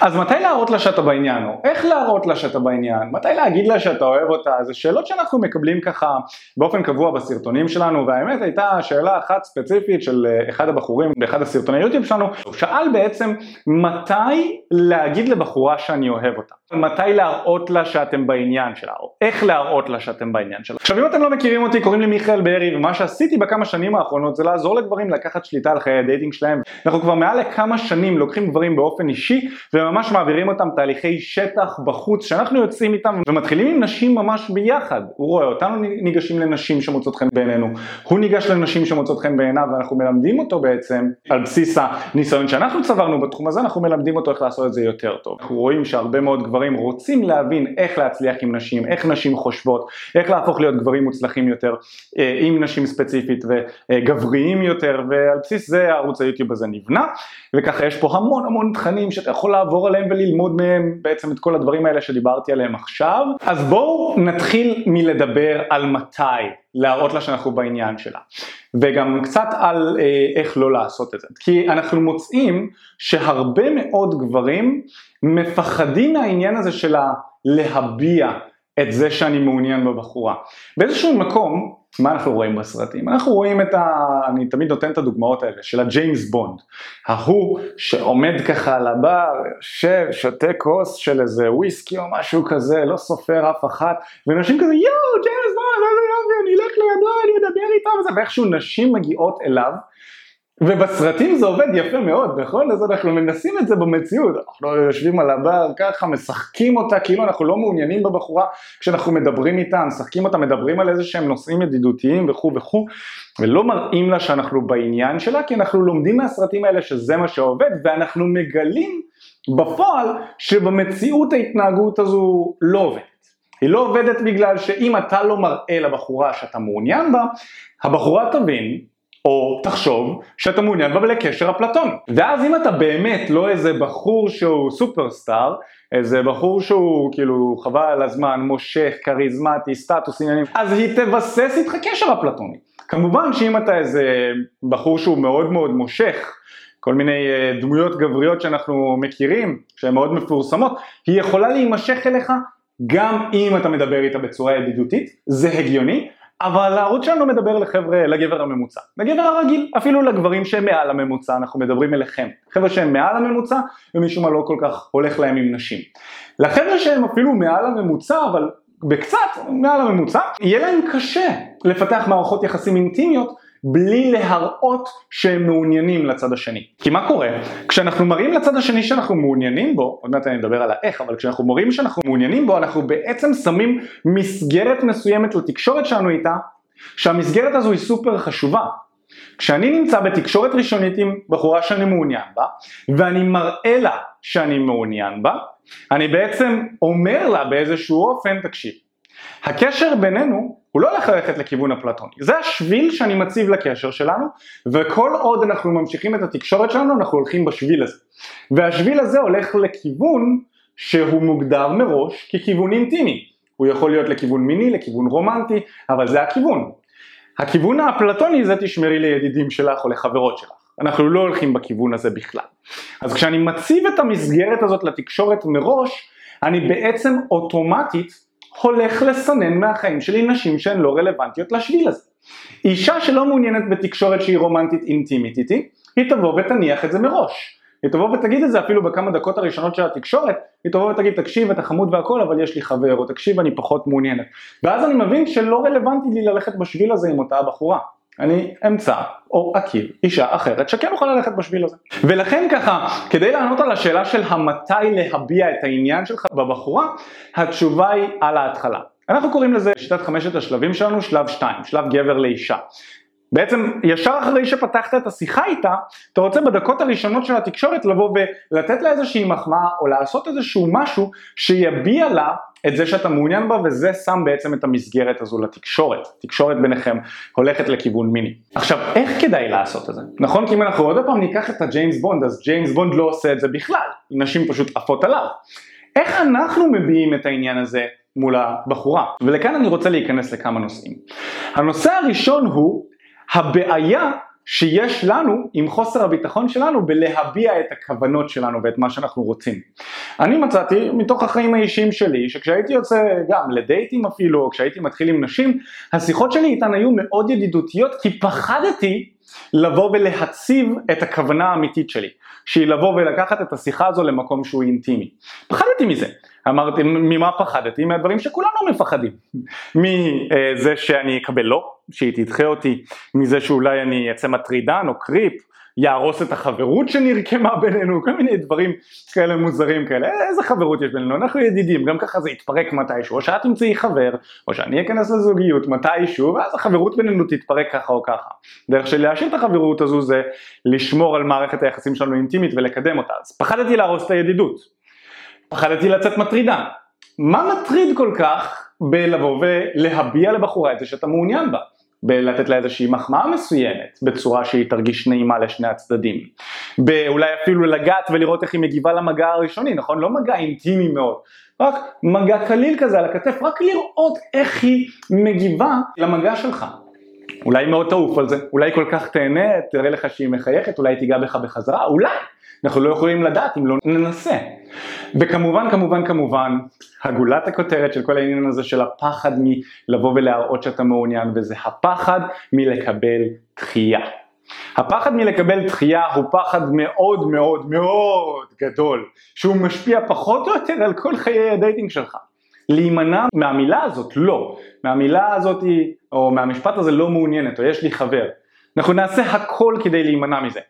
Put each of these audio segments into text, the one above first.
אז מתי להראות לה שאתה בעניין, או איך להראות לה שאתה בעניין, מתי להגיד לה שאתה אוהב אותה, זה שאלות שאנחנו מקבלים ככה באופן קבוע בסרטונים שלנו, והאמת הייתה שאלה אחת ספציפית של אה, אחד הבחורים באחד הסרטוני YouTube שלנו, הוא שאל בעצם מתי להגיד לבחורה שאני אוהב אותה, מתי להראות לה שאתם בעניין שלה, או איך להראות לה שאתם בעניין שלה. עכשיו אם אתם לא מכירים אותי, קוראים לי מיכאל בארי, ומה שעשיתי בכמה שנים האחרונות זה לעזור לגברים לקחת שליטה על חיי ה dating שלהם. אנחנו כבר מעל לכמה שנים לוקחים גברים באופן אישי, וממש מעבירים אותם תהליכי שטח בחוץ, שאנחנו יוצאים איתם ומתחילים עם נשים ממש ביחד. הוא רואה אותנו ניגשים לנשים שמוצאות חן בעינינו, הוא ניגש לנשים שמוצאות חן בעיניו, ואנחנו מלמדים אותו בעצם על בסיס הניסיון שאנחנו צברנו בתחום הזה, אנחנו מלמדים אותו איך לעשות את זה יותר טוב. אנחנו רואים שהרבה מאוד גברים רוצים להבין איך להצליח עם נשים, איך נשים חושבות, איך להפוך להיות גברים מוצלחים יותר אה, עם נשים ספציפית וגבריים יותר, ועל בסיס זה ערוץ היוטיוב הזה נבנה, וככה יש פה המון המון תכנים שאתה יכול לעבור עליהם וללמוד מהם בעצם את כל הדברים האלה שדיברתי עליהם עכשיו. אז בואו נתחיל מלדבר על מתי להראות לה שאנחנו בעניין שלה. וגם קצת על אה, איך לא לעשות את זה. כי אנחנו מוצאים שהרבה מאוד גברים מפחדים מהעניין הזה של הלהביע את זה שאני מעוניין בבחורה. באיזשהו מקום, מה אנחנו רואים בסרטים? אנחנו רואים את ה... אני תמיד נותן את הדוגמאות האלה, של הג'יימס בונד. ההוא שעומד ככה על הבר, יושב, שותה כוס של איזה וויסקי או משהו כזה, לא סופר אף אחת, ונשים כזה יואו, ג'יימס בונד, איזה יופי, אני אלך לידו, אדבר איתם, ואיכשהו נשים מגיעות אליו. ובסרטים זה עובד יפה מאוד, נכון? אז אנחנו מנסים את זה במציאות, אנחנו יושבים על הבר ככה, משחקים אותה כאילו אנחנו לא מעוניינים בבחורה כשאנחנו מדברים איתה, משחקים אותה, מדברים על איזה שהם נושאים ידידותיים וכו' וכו', ולא מראים לה שאנחנו בעניין שלה, כי אנחנו לומדים מהסרטים האלה שזה מה שעובד, ואנחנו מגלים בפועל שבמציאות ההתנהגות הזו לא עובדת. היא לא עובדת בגלל שאם אתה לא מראה לבחורה שאתה מעוניין בה, הבחורה תבין או תחשוב שאתה מעוניין בה לקשר אפלטוני. ואז אם אתה באמת לא איזה בחור שהוא סופרסטאר, איזה בחור שהוא כאילו חבל על הזמן, מושך, כריזמטי, סטטוס עניינים, אז היא תבסס איתך קשר אפלטוני. כמובן שאם אתה איזה בחור שהוא מאוד מאוד מושך, כל מיני אה, דמויות גבריות שאנחנו מכירים, שהן מאוד מפורסמות, היא יכולה להימשך אליך גם אם אתה מדבר איתה בצורה ידידותית, זה הגיוני, אבל הערוץ שלנו מדבר לחבר'ה, לגבר הממוצע, לגבר הרגיל, אפילו לגברים שהם מעל הממוצע, אנחנו מדברים אליכם. חבר'ה שהם מעל הממוצע ומשום מה לא כל כך הולך להם עם נשים. לחבר'ה שהם אפילו מעל הממוצע, אבל בקצת מעל הממוצע, יהיה להם קשה לפתח מערכות יחסים אינטימיות בלי להראות שהם מעוניינים לצד השני. כי מה קורה? כשאנחנו מראים לצד השני שאנחנו מעוניינים בו, עוד מעט אני אדבר על האיך, אבל כשאנחנו מראים שאנחנו מעוניינים בו, אנחנו בעצם שמים מסגרת מסוימת לתקשורת שלנו איתה, שהמסגרת הזו היא סופר חשובה. כשאני נמצא בתקשורת ראשונית עם בחורה שאני מעוניין בה, ואני מראה לה שאני מעוניין בה, אני בעצם אומר לה באיזשהו אופן, תקשיב, הקשר בינינו הוא לא הולך ללכת לכיוון אפלטוני, זה השביל שאני מציב לקשר שלנו וכל עוד אנחנו ממשיכים את התקשורת שלנו אנחנו הולכים בשביל הזה. והשביל הזה הולך לכיוון שהוא מוגדר מראש ככיוון אינטימי הוא יכול להיות לכיוון מיני, לכיוון רומנטי, אבל זה הכיוון. הכיוון האפלטוני זה תשמרי לידידים שלך או לחברות שלך אנחנו לא הולכים בכיוון הזה בכלל. אז כשאני מציב את המסגרת הזאת לתקשורת מראש אני בעצם אוטומטית הולך לסנן מהחיים שלי נשים שהן לא רלוונטיות לשביל הזה. אישה שלא מעוניינת בתקשורת שהיא רומנטית אינטימית איתי, היא תבוא ותניח את זה מראש. היא תבוא ותגיד את זה אפילו בכמה דקות הראשונות של התקשורת, היא תבוא ותגיד תקשיב אתה חמוד והכל אבל יש לי חבר, או תקשיב אני פחות מעוניינת. ואז אני מבין שלא רלוונטי לי ללכת בשביל הזה עם אותה בחורה. אני אמצא או אכיר אישה אחרת שכן אוכל ללכת בשביל הזה. ולכן ככה, כדי לענות על השאלה של המתי להביע את העניין שלך בבחורה, התשובה היא על ההתחלה. אנחנו קוראים לזה שיטת חמשת השלבים שלנו שלב 2, שלב גבר לאישה. בעצם ישר אחרי שפתחת את השיחה איתה, אתה רוצה בדקות הראשונות של התקשורת לבוא ולתת לה איזושהי מחמאה או לעשות איזשהו משהו שיביע לה את זה שאתה מעוניין בה וזה שם בעצם את המסגרת הזו לתקשורת, תקשורת ביניכם הולכת לכיוון מיני. עכשיו איך כדאי לעשות את זה? נכון כי אם אנחנו עוד פעם ניקח את הג'יימס בונד אז ג'יימס בונד לא עושה את זה בכלל, נשים פשוט עפות עליו. איך אנחנו מביעים את העניין הזה מול הבחורה? ולכאן אני רוצה להיכנס לכמה נושאים. הנושא הראשון הוא הבעיה שיש לנו עם חוסר הביטחון שלנו בלהביע את הכוונות שלנו ואת מה שאנחנו רוצים. אני מצאתי מתוך החיים האישיים שלי שכשהייתי יוצא גם לדייטים אפילו או כשהייתי מתחיל עם נשים השיחות שלי איתן היו מאוד ידידותיות כי פחדתי לבוא ולהציב את הכוונה האמיתית שלי שהיא לבוא ולקחת את השיחה הזו למקום שהוא אינטימי. פחדתי מזה. אמרתי, ממה פחדתי? מהדברים שכולנו מפחדים. מזה שאני אקבל לא, שהיא תדחה אותי, מזה שאולי אני אצא מטרידן או קריפ, יהרוס את החברות שנרקמה בינינו, כל מיני דברים כאלה מוזרים כאלה, איזה חברות יש בינינו, אנחנו ידידים, גם ככה זה יתפרק מתישהו, או שאת תמצאי חבר, או שאני אכנס לזוגיות מתישהו, ואז החברות בינינו תתפרק ככה או ככה. דרך של להשאיר את החברות הזו זה לשמור על מערכת היחסים שלנו אינטימית ולקדם אותה, אז פחדתי להרוס את הידידות. פחדתי לצאת מטרידה. מה מטריד כל כך בלבוא ולהביע לבחורה את זה שאתה מעוניין בה? בלתת לה איזושהי מחמאה מסוימת בצורה שהיא תרגיש נעימה לשני הצדדים. באולי אפילו לגעת ולראות איך היא מגיבה למגע הראשוני, נכון? לא מגע אינטימי מאוד, רק מגע קליל כזה על הכתף, רק לראות איך היא מגיבה למגע שלך. אולי מאוד תעוף על זה, אולי כל כך תהנה, תראה לך שהיא מחייכת, אולי תיגע בך בחזרה, אולי. אנחנו לא יכולים לדעת אם לא ננסה. וכמובן כמובן כמובן הגולת הכותרת של כל העניין הזה של הפחד מלבוא ולהראות שאתה מעוניין וזה הפחד מלקבל דחייה. הפחד מלקבל דחייה הוא פחד מאוד מאוד מאוד גדול שהוא משפיע פחות או יותר על כל חיי ה dating שלך. להימנע מהמילה הזאת לא, מהמילה הזאת או מהמשפט הזה לא מעוניינת או יש לי חבר. אנחנו נעשה הכל כדי להימנע מזה.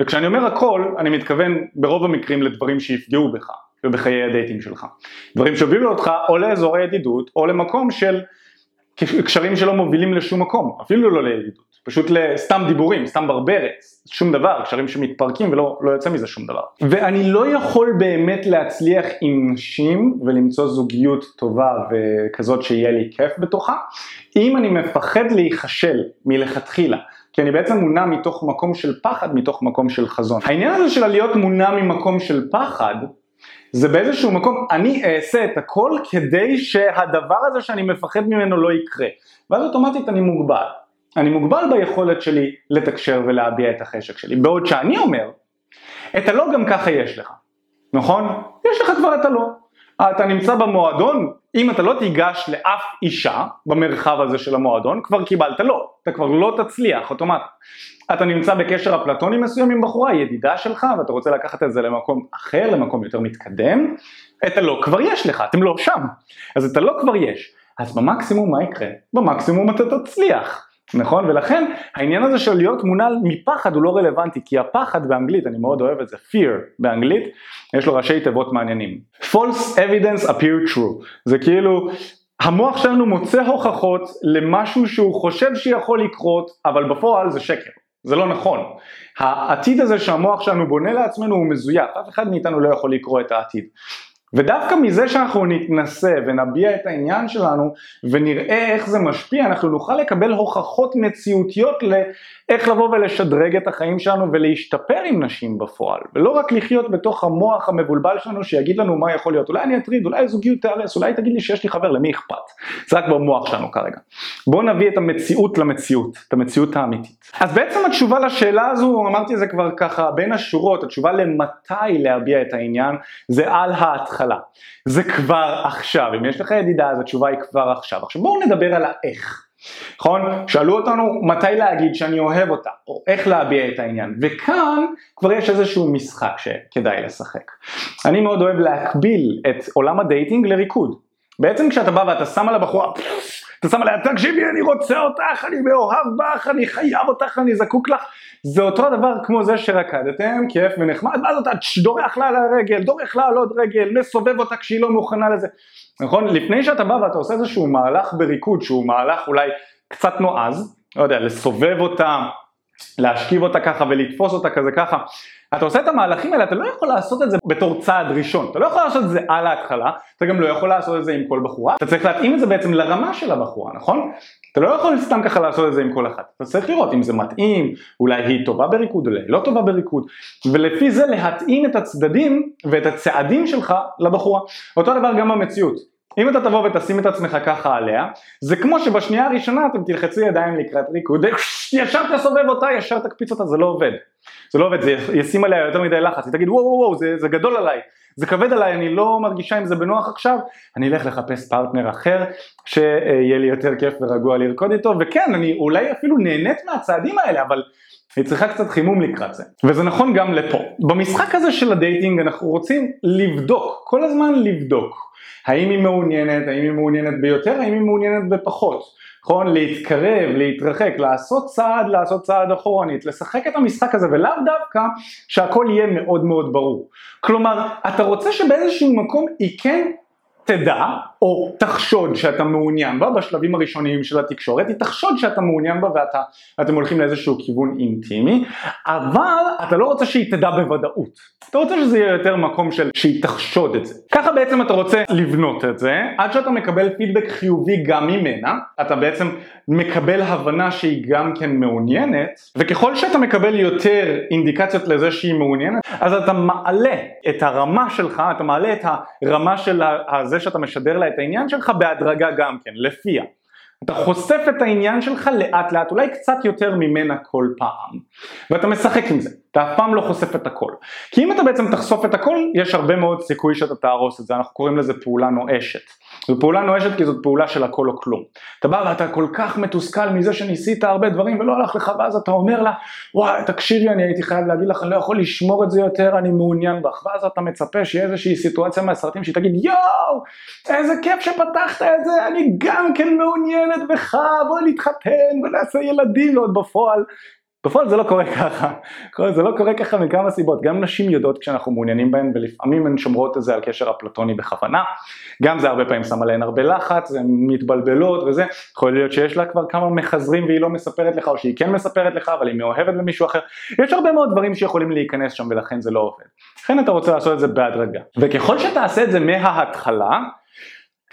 וכשאני אומר הכל, אני מתכוון ברוב המקרים לדברים שיפגעו בך ובחיי ה dating שלך. דברים שהובילו אותך או לאזור הידידות או למקום של קשרים שלא מובילים לשום מקום, אפילו לא לידידות, פשוט לסתם דיבורים, סתם ברברת, שום דבר, קשרים שמתפרקים ולא לא יוצא מזה שום דבר. ואני לא יכול באמת להצליח עם נשים ולמצוא זוגיות טובה וכזאת שיהיה לי כיף בתוכה, אם אני מפחד להיכשל מלכתחילה. כי אני בעצם מונע מתוך מקום של פחד, מתוך מקום של חזון. העניין הזה של להיות מונע ממקום של פחד, זה באיזשהו מקום, אני אעשה את הכל כדי שהדבר הזה שאני מפחד ממנו לא יקרה. ואז אוטומטית אני מוגבל. אני מוגבל ביכולת שלי לתקשר ולהביע את החשק שלי. בעוד שאני אומר, את הלא גם ככה יש לך, נכון? יש לך כבר את הלא. אתה נמצא במועדון, אם אתה לא תיגש לאף אישה במרחב הזה של המועדון, כבר קיבלת לא, אתה כבר לא תצליח אוטומטית. אתה נמצא בקשר אפלטוני מסוים עם בחורה, ידידה שלך, ואתה רוצה לקחת את זה למקום אחר, למקום יותר מתקדם, את הלא כבר יש לך, אתם לא שם. אז את הלא כבר יש. אז במקסימום מה יקרה? במקסימום אתה תצליח. נכון? ולכן העניין הזה של להיות מונע מפחד הוא לא רלוונטי, כי הפחד באנגלית, אני מאוד אוהב את זה, fear באנגלית, יש לו ראשי תיבות מעניינים. false evidence appear true, זה כאילו המוח שלנו מוצא הוכחות למשהו שהוא חושב שיכול לקרות, אבל בפועל זה שקר. זה לא נכון. העתיד הזה שהמוח שלנו בונה לעצמנו הוא מזויף, אף אחד מאיתנו לא יכול לקרוא את העתיד. ודווקא מזה שאנחנו נתנסה ונביע את העניין שלנו ונראה איך זה משפיע, אנחנו נוכל לקבל הוכחות מציאותיות לאיך לבוא ולשדרג את החיים שלנו ולהשתפר עם נשים בפועל, ולא רק לחיות בתוך המוח המבולבל שלנו שיגיד לנו מה יכול להיות, אולי אני אטריד, אולי הזוגיות תיהרס, אולי תגיד לי שיש לי חבר, למי אכפת? זה רק במוח שלנו כרגע. בואו נביא את המציאות למציאות, את המציאות האמיתית. אז בעצם התשובה לשאלה הזו, אמרתי את זה כבר ככה בין השורות, התשובה למתי להביע את העניין זה על ההתחלה. בהתחלה. זה כבר עכשיו, אם יש לך ידידה אז התשובה היא כבר עכשיו. עכשיו בואו נדבר על האיך. נכון? שאלו אותנו מתי להגיד שאני אוהב אותה, או איך להביע את העניין, וכאן כבר יש איזשהו משחק שכדאי לשחק. אני מאוד אוהב להקביל את עולם ה dating לריקוד. בעצם כשאתה בא ואתה שם על הבחורה, אתה שם עליה, תקשיבי, אני רוצה אותך, אני מאוהב בך, אני חייב אותך, אני זקוק לך. זה אותו דבר כמו זה שרקדתם, כיף ונחמד, ואז אתה דורך לה על הרגל, דורך לה על עוד רגל, מסובב אותה כשהיא לא מוכנה לזה. נכון? לפני שאתה בא ואתה עושה איזשהו מהלך בריקוד, שהוא מהלך אולי קצת נועז, לא יודע, לסובב אותה, להשכיב אותה ככה ולתפוס אותה כזה ככה. אתה עושה את המהלכים האלה, אתה לא יכול לעשות את זה בתור צעד ראשון, אתה לא יכול לעשות את זה על ההתחלה, אתה גם לא יכול לעשות את זה עם כל בחורה, אתה צריך להתאים את זה בעצם לרמה של הבחורה, נכון? אתה לא יכול סתם ככה לעשות את זה עם כל אחת, אתה צריך לראות אם זה מתאים, אולי היא טובה בריקוד, אולי לא טובה בריקוד, ולפי זה להתאים את הצדדים ואת הצעדים שלך לבחורה. אותו דבר גם במציאות. אם אתה תבוא ותשים את עצמך ככה עליה, זה כמו שבשנייה הראשונה אתם תלחצו ידיים לקראת ריקוד, ישר תסובב אותה, ישר תקפיץ אותה, זה לא עובד. זה לא עובד, זה ישים עליה יותר מדי לחץ, היא תגיד וואו וואו וואו, זה, זה גדול עליי, זה כבד עליי, אני לא מרגישה עם זה בנוח עכשיו, אני אלך לחפש פרטנר אחר, שיהיה לי יותר כיף ורגוע לרקוד איתו, וכן, אני אולי אפילו נהנית מהצעדים האלה, אבל היא צריכה קצת חימום לקראת זה. וזה נכון גם לפה. במשחק הזה של ה dating אנחנו רוצים לבדוק, כל הזמן לבדוק. האם היא מעוניינת, האם היא מעוניינת ביותר, האם היא מעוניינת בפחות. נכון? להתקרב, להתרחק, לעשות צעד, לעשות צעד אחורנית, לשחק את המשחק הזה ולאו דווקא שהכל יהיה מאוד מאוד ברור. כלומר, אתה רוצה שבאיזשהו מקום היא כן תדע או תחשוד שאתה מעוניין בה בשלבים הראשוניים של התקשורת, היא תחשוד שאתה מעוניין בה ואתם הולכים לאיזשהו כיוון אינטימי, אבל אתה לא רוצה שהיא תדע בוודאות. אתה רוצה שזה יהיה יותר מקום של שהיא תחשוד את זה. ככה בעצם אתה רוצה לבנות את זה, עד שאתה מקבל פידבק חיובי גם ממנה, אתה בעצם מקבל הבנה שהיא גם כן מעוניינת, וככל שאתה מקבל יותר אינדיקציות לזה שהיא מעוניינת, אז אתה מעלה את הרמה שלך, אתה מעלה את הרמה של זה שאתה משדר לה את העניין שלך בהדרגה גם כן, לפיה. אתה חושף את העניין שלך לאט לאט, אולי קצת יותר ממנה כל פעם, ואתה משחק עם זה, אתה אף פעם לא חושף את הכל. כי אם אתה בעצם תחשוף את הכל, יש הרבה מאוד סיכוי שאתה תהרוס את זה, אנחנו קוראים לזה פעולה נואשת. זו פעולה נואשת כי זאת פעולה של הכל או כלום. אתה בא ואתה כל כך מתוסכל מזה שניסית הרבה דברים ולא הלך לך, ואז אתה אומר לה, וואי תקשיבי אני הייתי חייב להגיד לך, אני לא יכול לשמור את זה יותר, אני מעוניין בך, ואז אתה מצפה שיהיה איזושהי סיטואציה מהסרטים שהיא תגיד, יואו, איזה כיף שפתחת את זה, אני גם כן מעוניינת בך, בוא נתחתן ונעשה ילדים, ועוד בפועל בפועל זה לא קורה ככה, זה לא קורה ככה מכמה סיבות, גם נשים יודעות כשאנחנו מעוניינים בהן ולפעמים הן שומרות את זה על קשר אפלטוני בכוונה, גם זה הרבה פעמים שם עליהן הרבה לחץ, הן מתבלבלות וזה, יכול להיות שיש לה כבר כמה מחזרים והיא לא מספרת לך או שהיא כן מספרת לך אבל היא מאוהבת במישהו אחר, יש הרבה מאוד דברים שיכולים להיכנס שם ולכן זה לא עובד, לכן אתה רוצה לעשות את זה בהדרגה, וככל שתעשה את זה מההתחלה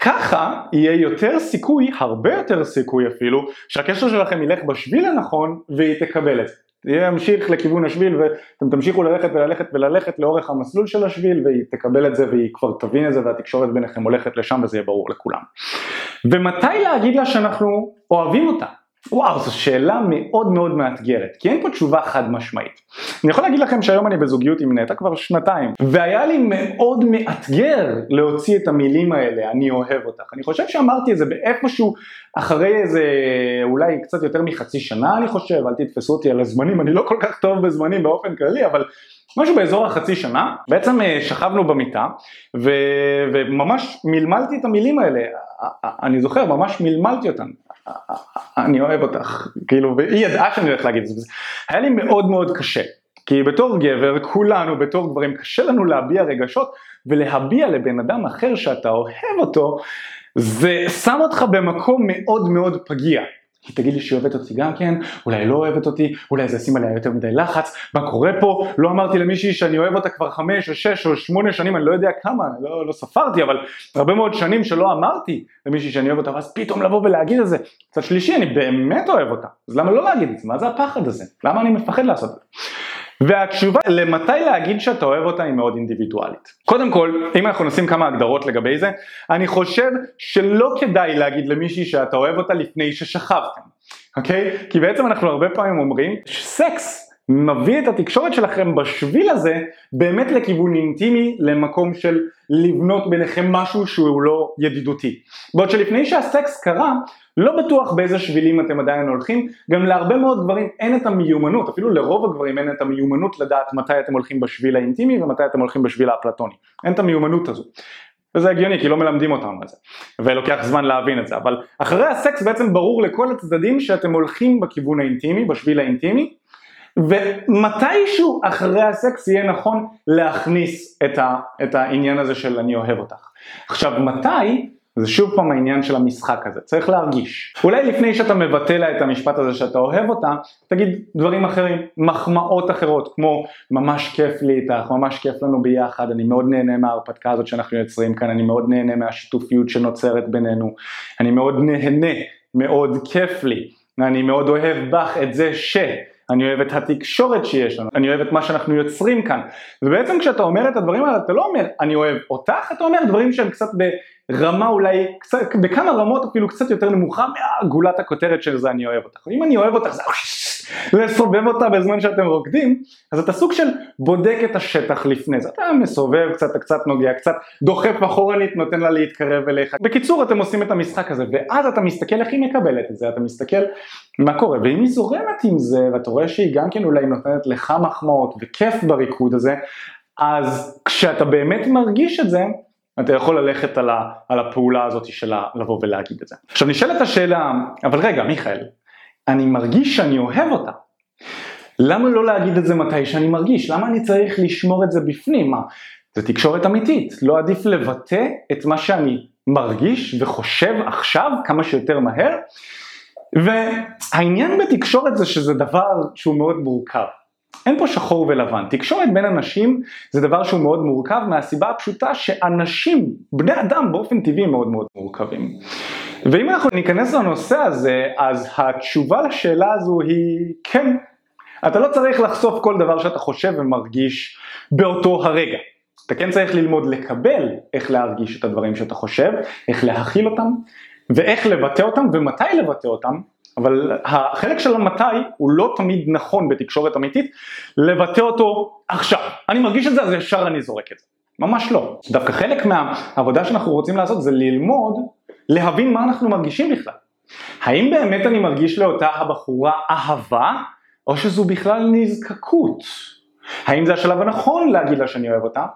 ככה יהיה יותר סיכוי, הרבה יותר סיכוי אפילו, שהקשר שלכם ילך בשביל הנכון והיא תקבל את זה. יהיה ימשיך לכיוון השביל ואתם תמשיכו ללכת וללכת וללכת לאורך המסלול של השביל והיא תקבל את זה והיא כבר תבין את זה והתקשורת ביניכם הולכת לשם וזה יהיה ברור לכולם. ומתי להגיד לה שאנחנו אוהבים אותה? וואו, זו שאלה מאוד מאוד מאתגרת, כי אין פה תשובה חד משמעית. אני יכול להגיד לכם שהיום אני בזוגיות עם נטע כבר שנתיים, והיה לי מאוד מאתגר להוציא את המילים האלה, אני אוהב אותך. אני חושב שאמרתי את זה באיפשהו אחרי איזה, אולי קצת יותר מחצי שנה אני חושב, אל תתפסו אותי על הזמנים, אני לא כל כך טוב בזמנים באופן כללי, אבל משהו באזור החצי שנה, בעצם אה, שכבנו במיטה, ו... וממש מלמלתי את המילים האלה, אני זוכר, ממש מלמלתי אותן. אני אוהב אותך, כאילו, והיא ידעה שאני הולך להגיד את זה, היה לי מאוד מאוד קשה, כי בתור גבר, כולנו בתור גברים, קשה לנו להביע רגשות, ולהביע לבן אדם אחר שאתה אוהב אותו, זה שם אותך במקום מאוד מאוד פגיע. היא תגיד לי שהיא אוהבת אותי גם כן, אולי לא אוהבת אותי, אולי זה ישים עליה יותר מדי לחץ, מה קורה פה, לא אמרתי למישהי שאני אוהב אותה כבר חמש או שש או שמונה שנים, אני לא יודע כמה, לא, לא ספרתי, אבל הרבה מאוד שנים שלא אמרתי למישהי שאני אוהב אותה, ואז פתאום לבוא ולהגיד את זה. קצת שלישי, אני באמת אוהב אותה, אז למה לא להגיד את זה, מה זה הפחד הזה, למה אני מפחד לעשות את זה? והתשובה למתי להגיד שאתה אוהב אותה היא מאוד אינדיבידואלית. קודם כל, אם אנחנו נשים כמה הגדרות לגבי זה, אני חושב שלא כדאי להגיד למישהי שאתה אוהב אותה לפני ששכבתם, אוקיי? כי בעצם אנחנו הרבה פעמים אומרים שסקס מביא את התקשורת שלכם בשביל הזה באמת לכיוון אינטימי, למקום של לבנות ביניכם משהו שהוא לא ידידותי. בעוד שלפני שהסקס קרה, לא בטוח באיזה שבילים אתם עדיין הולכים, גם להרבה מאוד גברים אין את המיומנות, אפילו לרוב הגברים אין את המיומנות לדעת מתי אתם הולכים בשביל האינטימי ומתי אתם הולכים בשביל האפלטוני. אין את המיומנות הזו. וזה הגיוני כי לא מלמדים אותם על זה ולוקח זמן להבין את זה אבל אחרי הסקס בעצם ברור לכל הצדדים שאתם הולכים בכיוון האינטימי, בשביל האינטימי ומתישהו אחרי הסקס יהיה נכון להכניס את, ה, את העניין הזה של אני אוהב אותך. עכשיו מתי? זה שוב פעם העניין של המשחק הזה, צריך להרגיש. אולי לפני שאתה מבטא לה את המשפט הזה שאתה אוהב אותה, תגיד דברים אחרים, מחמאות אחרות, כמו ממש כיף לי איתך, ממש כיף לנו ביחד, אני מאוד נהנה מההרפתקה הזאת שאנחנו יוצרים כאן, אני מאוד נהנה מהשיתופיות שנוצרת בינינו, אני מאוד נהנה, מאוד כיף לי, אני מאוד אוהב בך את זה ש... אני אוהב את התקשורת שיש לנו, אני אוהב את מה שאנחנו יוצרים כאן. ובעצם כשאתה אומר את הדברים האלה, אתה לא אומר אני אוהב אותך, אתה אומר דברים שהם קצת ברמה אולי, קצת, בכמה רמות אפילו קצת יותר נמוכה מהגולת הכותרת של זה אני אוהב אותך. אם אני אוהב אותך זה לסובב אותה בזמן שאתם רוקדים, אז אתה סוג של בודק את השטח לפני זה, אתה מסובב קצת, אתה קצת נוגע, קצת דוחף אחורנית, נותן לה להתקרב אליך. בקיצור אתם עושים את המשחק הזה, ואז אתה מסתכל איך היא מקבלת את זה, אתה מסתכל מה קורה, ואם היא זורמת עם זה, ואתה רואה שהיא גם כן אולי נותנת לך מחמאות וכיף בריקוד הזה, אז כשאתה באמת מרגיש את זה, אתה יכול ללכת על, ה, על הפעולה הזאת של לבוא ולהגיד את זה. עכשיו נשאלת השאלה, אבל רגע מיכאל, אני מרגיש שאני אוהב אותה. למה לא להגיד את זה מתי שאני מרגיש? למה אני צריך לשמור את זה בפנים? מה, זה תקשורת אמיתית, לא עדיף לבטא את מה שאני מרגיש וחושב עכשיו כמה שיותר מהר? והעניין בתקשורת זה שזה דבר שהוא מאוד מורכב. אין פה שחור ולבן. תקשורת בין אנשים זה דבר שהוא מאוד מורכב מהסיבה הפשוטה שאנשים, בני אדם באופן טבעי מאוד מאוד מורכבים. ואם אנחנו ניכנס לנושא הזה, אז התשובה לשאלה הזו היא כן. אתה לא צריך לחשוף כל דבר שאתה חושב ומרגיש באותו הרגע. אתה כן צריך ללמוד לקבל איך להרגיש את הדברים שאתה חושב, איך להכיל אותם, ואיך לבטא אותם ומתי לבטא אותם, אבל החלק של המתי הוא לא תמיד נכון בתקשורת אמיתית, לבטא אותו עכשיו. אני מרגיש את זה אז ישר אני זורק את זה. ממש לא. דווקא חלק מהעבודה שאנחנו רוצים לעשות זה ללמוד להבין מה אנחנו מרגישים בכלל. האם באמת אני מרגיש לאותה הבחורה אהבה, או שזו בכלל נזקקות? האם זה השלב הנכון להגיד לה שאני אוהב אותה?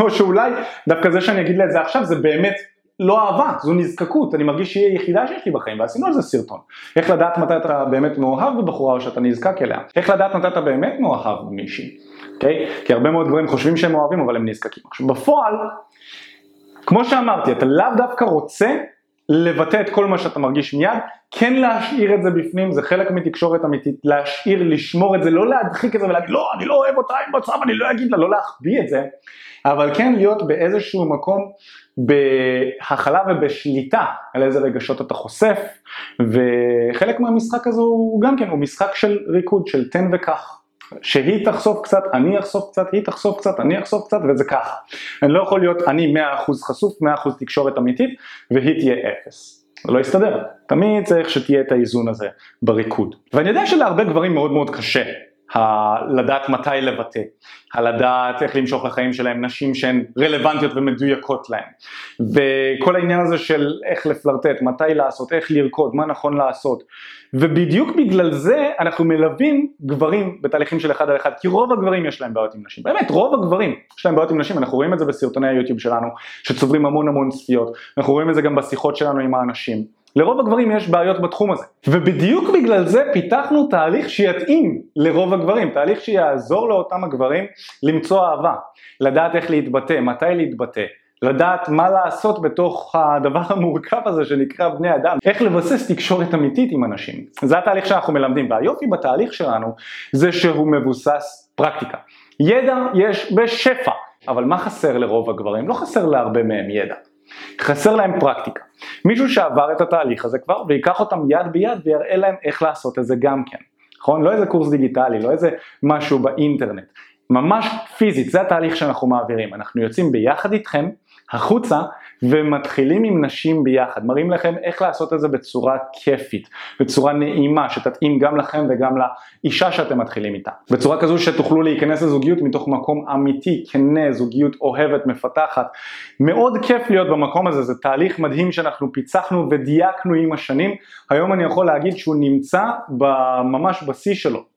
או שאולי דווקא זה שאני אגיד לה את זה עכשיו זה באמת לא אהבה, זו נזקקות, אני מרגיש שהיא היחידה שיש לי בחיים, ועשינו על זה סרטון. איך לדעת מתי אתה באמת מאוהב בבחורה או שאתה נזקק אליה. איך לדעת מתי אתה באמת מאוהב במישהי, אוקיי? Okay? כי הרבה מאוד גברים חושבים שהם אוהבים אבל הם נזקקים. עכשיו בפועל, כמו שאמרתי, אתה לאו דווקא רוצה לבטא את כל מה שאתה מרגיש מיד, כן להשאיר את זה בפנים, זה חלק מתקשורת אמיתית, להשאיר, לשמור את זה, לא להדחיק את זה ולהגיד לא, אני לא אוהב אותה עם מצב, אני לא אגיד לה, לא להחביא את זה, אבל כן להיות באיזשהו מקום בהכלה ובשליטה על איזה רגשות אתה חושף, וחלק מהמשחק הזה הוא גם כן, הוא משחק של ריקוד, של תן וקח. שהיא תחשוף קצת, אני אחשוף קצת, היא תחשוף קצת, אני אחשוף קצת וזה ככה. אני לא יכול להיות אני 100% חשוף, 100% תקשורת אמיתית והיא תהיה אפס. זה לא יסתדר, תמיד צריך שתהיה את האיזון הזה בריקוד. ואני יודע שלהרבה גברים מאוד מאוד קשה לדעת מתי לבטא, הלדעת איך למשוך לחיים שלהם נשים שהן רלוונטיות ומדויקות להם וכל העניין הזה של איך לפלרטט, מתי לעשות, איך לרקוד, מה נכון לעשות. ובדיוק בגלל זה אנחנו מלווים גברים בתהליכים של אחד על אחד כי רוב הגברים יש להם בעיות עם נשים, באמת רוב הגברים יש להם בעיות עם נשים, אנחנו רואים את זה בסרטוני היוטיוב שלנו שצוברים המון המון צפיות, אנחנו רואים את זה גם בשיחות שלנו עם האנשים לרוב הגברים יש בעיות בתחום הזה, ובדיוק בגלל זה פיתחנו תהליך שיתאים לרוב הגברים, תהליך שיעזור לאותם הגברים למצוא אהבה, לדעת איך להתבטא, מתי להתבטא, לדעת מה לעשות בתוך הדבר המורכב הזה שנקרא בני אדם, איך לבסס תקשורת אמיתית עם אנשים. זה התהליך שאנחנו מלמדים, והיופי בתהליך שלנו זה שהוא מבוסס פרקטיקה. ידע יש בשפע, אבל מה חסר לרוב הגברים? לא חסר להרבה מהם ידע. חסר להם פרקטיקה. מישהו שעבר את התהליך הזה כבר ויקח אותם יד ביד ויראה להם איך לעשות את זה גם כן. נכון? לא איזה קורס דיגיטלי, לא איזה משהו באינטרנט. ממש פיזית, זה התהליך שאנחנו מעבירים. אנחנו יוצאים ביחד איתכם החוצה ומתחילים עם נשים ביחד, מראים לכם איך לעשות את זה בצורה כיפית, בצורה נעימה, שתתאים גם לכם וגם לאישה שאתם מתחילים איתה, בצורה כזו שתוכלו להיכנס לזוגיות מתוך מקום אמיתי, כנה, זוגיות אוהבת, מפתחת, מאוד כיף להיות במקום הזה, זה תהליך מדהים שאנחנו פיצחנו ודייקנו עם השנים, היום אני יכול להגיד שהוא נמצא ממש בשיא שלו.